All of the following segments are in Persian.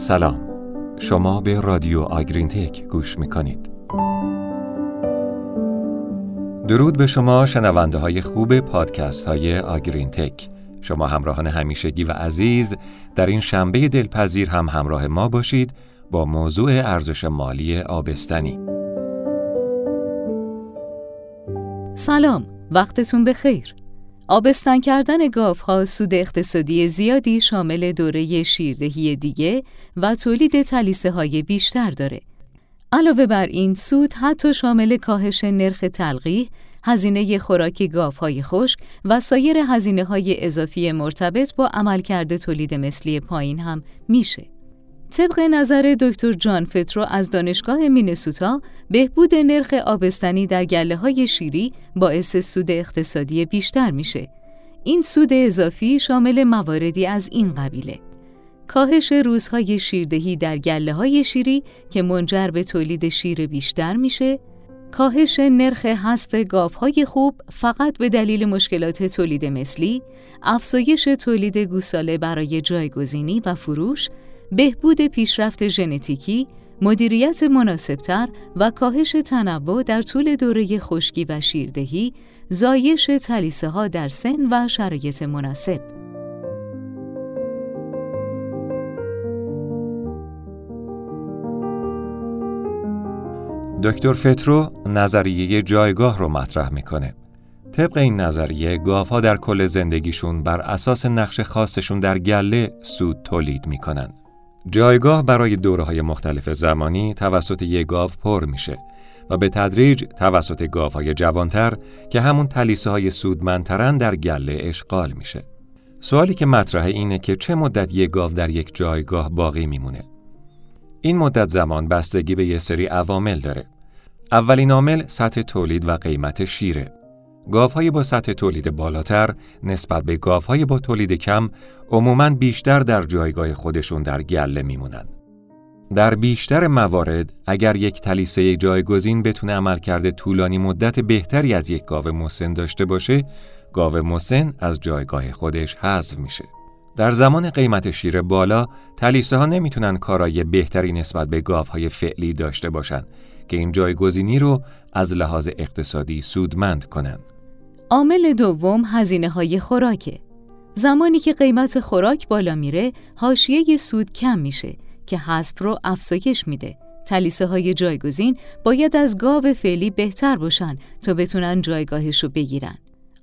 سلام. شما به رادیو آگرین تک گوش می‌کنید. درود به شما شنونده های خوب پادکست های آگرین تک شما همراهان همیشگی و عزیز در این شنبه دلپذیر هم همراه ما باشید با موضوع ارزش مالی آبستنی. سلام وقتتون بخیر. آبستن کردن گاف ها سود اقتصادی زیادی شامل دوره شیردهی دیگه و تولید تلیسه های بیشتر داره. علاوه بر این سود حتی شامل کاهش نرخ تلقیح، هزینه خوراک گاف های خشک و سایر هزینه های اضافی مرتبط با عملکرد تولید مثلی پایین هم میشه. طبق نظر دکتر جان فترو از دانشگاه مینسوتا، بهبود نرخ آبستنی در گله های شیری باعث سود اقتصادی بیشتر میشه. این سود اضافی شامل مواردی از این قبیله. کاهش روزهای شیردهی در گله های شیری که منجر به تولید شیر بیشتر میشه، کاهش نرخ حذف گاوهای خوب فقط به دلیل مشکلات تولید مثلی، افزایش تولید گوساله برای جایگزینی و فروش بهبود پیشرفت ژنتیکی، مدیریت مناسبتر و کاهش تنوع در طول دوره خشکی و شیردهی، زایش تلیسه ها در سن و شرایط مناسب. دکتر فترو نظریه جایگاه رو مطرح می‌کنه. طبق این نظریه گاوها در کل زندگیشون بر اساس نقش خاصشون در گله سود تولید می‌کنن. جایگاه برای دوره های مختلف زمانی توسط یک گاو پر میشه و به تدریج توسط گاف های جوانتر که همون تلیسه های سودمندترن در گله اشغال میشه. سوالی که مطرحه اینه که چه مدت یک گاو در یک جایگاه باقی میمونه؟ این مدت زمان بستگی به یه سری عوامل داره. اولین عامل سطح تولید و قیمت شیره. گاوهای با سطح تولید بالاتر نسبت به گاوهای با تولید کم عموماً بیشتر در جایگاه خودشون در گله میمونن. در بیشتر موارد اگر یک تلیسه جایگزین بتونه عملکرد طولانی مدت بهتری از یک گاو مسن داشته باشه، گاو مسن از جایگاه خودش حذف میشه. در زمان قیمت شیر بالا، تلیسه ها نمی‌تونن کارای بهتری نسبت به گاوهای فعلی داشته باشن که این جایگزینی رو از لحاظ اقتصادی سودمند کنند. عامل دوم هزینه های خوراکه. زمانی که قیمت خوراک بالا میره، حاشیه سود کم میشه که حذف رو افزایش میده. تلیسه های جایگزین باید از گاو فعلی بهتر باشن تا بتونن جایگاهش رو بگیرن.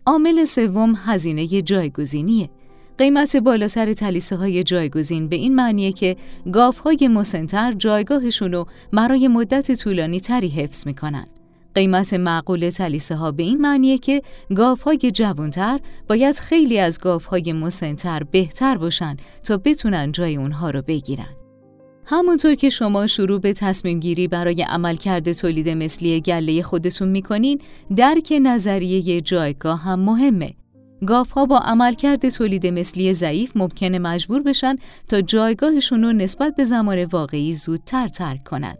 عامل سوم هزینه جایگزینیه. قیمت بالاتر تلیسه های جایگزین به این معنیه که گاف های مسنتر جایگاهشون رو برای مدت طولانی تری حفظ می‌کنن. قیمت معقول تلیسه ها به این معنیه که گاف های جوانتر باید خیلی از گاف های مسنتر بهتر باشن تا بتونن جای اونها رو بگیرن. همونطور که شما شروع به تصمیم گیری برای عملکرد تولید مثلی گله خودتون می‌کنین، درک نظریه جایگاه هم مهمه. گاف ها با عملکرد تولید مثلی ضعیف ممکنه مجبور بشن تا جایگاهشون رو نسبت به زمان واقعی زودتر ترک کنن.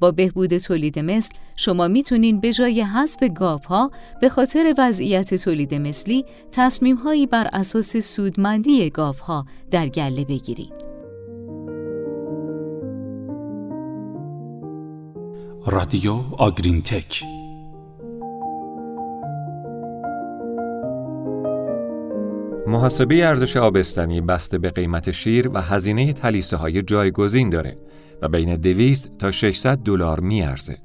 با بهبود تولید مثل شما می‌تونین به جای حذف گاف ها به خاطر وضعیت تولید مثلی تصمیم هایی بر اساس سودمندی گاف ها در گله بگیرید. رادیو آگرین تک محاسبه ارزش آبستنی بسته به قیمت شیر و هزینه تلیسه های جایگزین داره و بین 200 تا 600 دلار میارزه.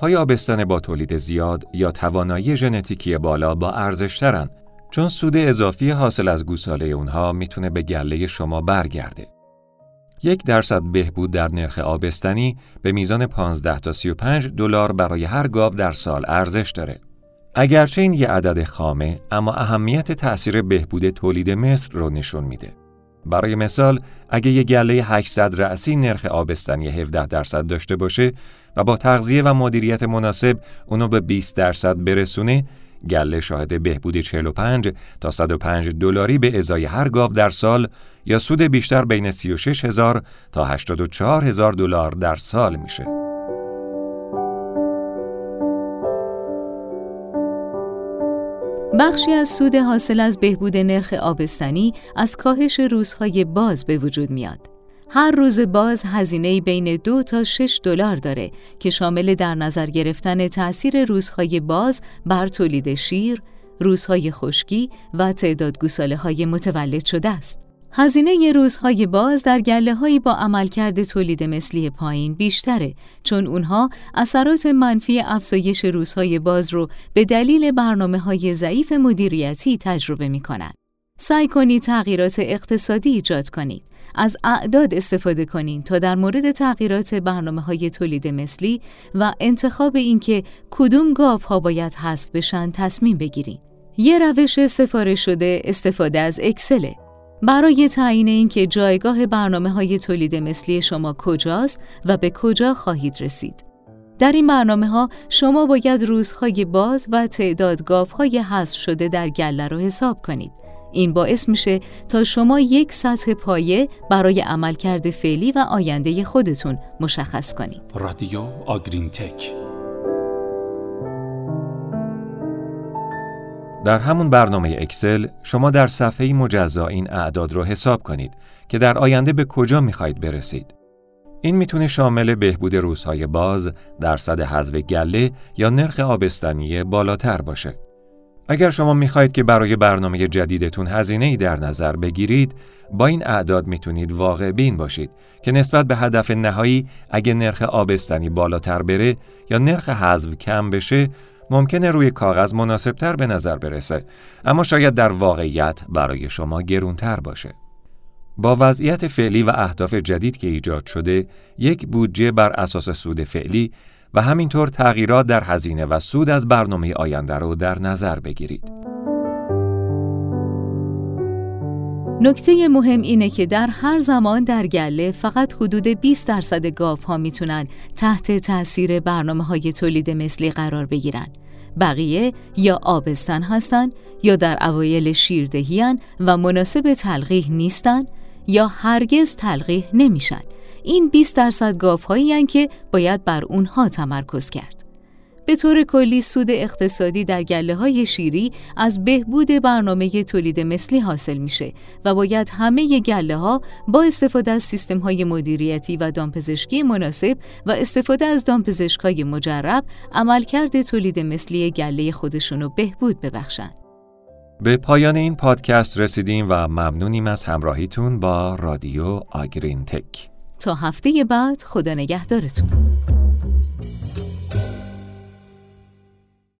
های آبستن با تولید زیاد یا توانایی ژنتیکی بالا با ارزشترن چون سود اضافی حاصل از گوساله اونها می‌تونه به گله شما برگرده. یک درصد بهبود در نرخ آبستنی به میزان 15 تا 35 دلار برای هر گاو در سال ارزش داره. اگرچه این یه عدد خامه اما اهمیت تأثیر بهبود تولید مثل رو نشون میده. برای مثال اگه یه گله 800 رأسی نرخ آبستنی 17 درصد داشته باشه و با تغذیه و مدیریت مناسب اونو به 20 درصد برسونه گله شاهد بهبود 45 تا 105 دلاری به ازای هر گاو در سال یا سود بیشتر بین 36 هزار تا 84 هزار دلار در سال میشه. بخشی از سود حاصل از بهبود نرخ آبستنی از کاهش روزهای باز به وجود میاد. هر روز باز هزینه بین دو تا 6 دلار داره که شامل در نظر گرفتن تأثیر روزهای باز بر تولید شیر، روزهای خشکی و تعداد گوساله های متولد شده است. هزینه روزهای باز در گله هایی با عملکرد تولید مثلی پایین بیشتره چون اونها اثرات منفی افزایش روزهای باز رو به دلیل برنامه های ضعیف مدیریتی تجربه می کنند. سعی کنید تغییرات اقتصادی ایجاد کنید. از اعداد استفاده کنید تا در مورد تغییرات برنامه های تولید مثلی و انتخاب اینکه کدوم گاف ها باید حذف بشن تصمیم بگیرید. یه روش سفارش شده استفاده از اکسله. برای تعیین اینکه جایگاه برنامه های تولید مثلی شما کجاست و به کجا خواهید رسید. در این برنامه ها شما باید روزهای باز و تعداد گاف های حذف شده در گله رو حساب کنید. این باعث میشه تا شما یک سطح پایه برای عملکرد فعلی و آینده خودتون مشخص کنید. رادیو آگرین تک در همون برنامه اکسل شما در صفحه مجزا این اعداد رو حساب کنید که در آینده به کجا می‌خواهید برسید. این می‌تونه شامل بهبود روزهای باز، درصد حذف گله یا نرخ آبستنی بالاتر باشه. اگر شما می‌خواهید که برای برنامه جدیدتون هزینه ای در نظر بگیرید، با این اعداد می‌تونید واقع بین باشید که نسبت به هدف نهایی اگه نرخ آبستنی بالاتر بره یا نرخ حذف کم بشه، ممکنه روی کاغذ مناسبتر به نظر برسه، اما شاید در واقعیت برای شما گرونتر باشه. با وضعیت فعلی و اهداف جدید که ایجاد شده، یک بودجه بر اساس سود فعلی و همینطور تغییرات در هزینه و سود از برنامه آینده رو در نظر بگیرید. نکته مهم اینه که در هر زمان در گله فقط حدود 20 درصد گاف ها می‌تونن تحت تاثیر برنامه های تولید مثلی قرار بگیرن. بقیه یا آبستن هستن یا در اوایل شیردهیان و مناسب تلقیح نیستن یا هرگز تلقیح نمیشن این 20 درصد گاف هایی که باید بر اونها تمرکز کرد. به طور کلی سود اقتصادی در گله های شیری از بهبود برنامه تولید مثلی حاصل میشه و باید همه گله ها با استفاده از سیستم های مدیریتی و دامپزشکی مناسب و استفاده از دامپزشک های مجرب عملکرد تولید مثلی گله خودشون رو بهبود ببخشند. به پایان این پادکست رسیدیم و ممنونیم از همراهیتون با رادیو آگرین تک. تا هفته بعد خدا نگهدارتون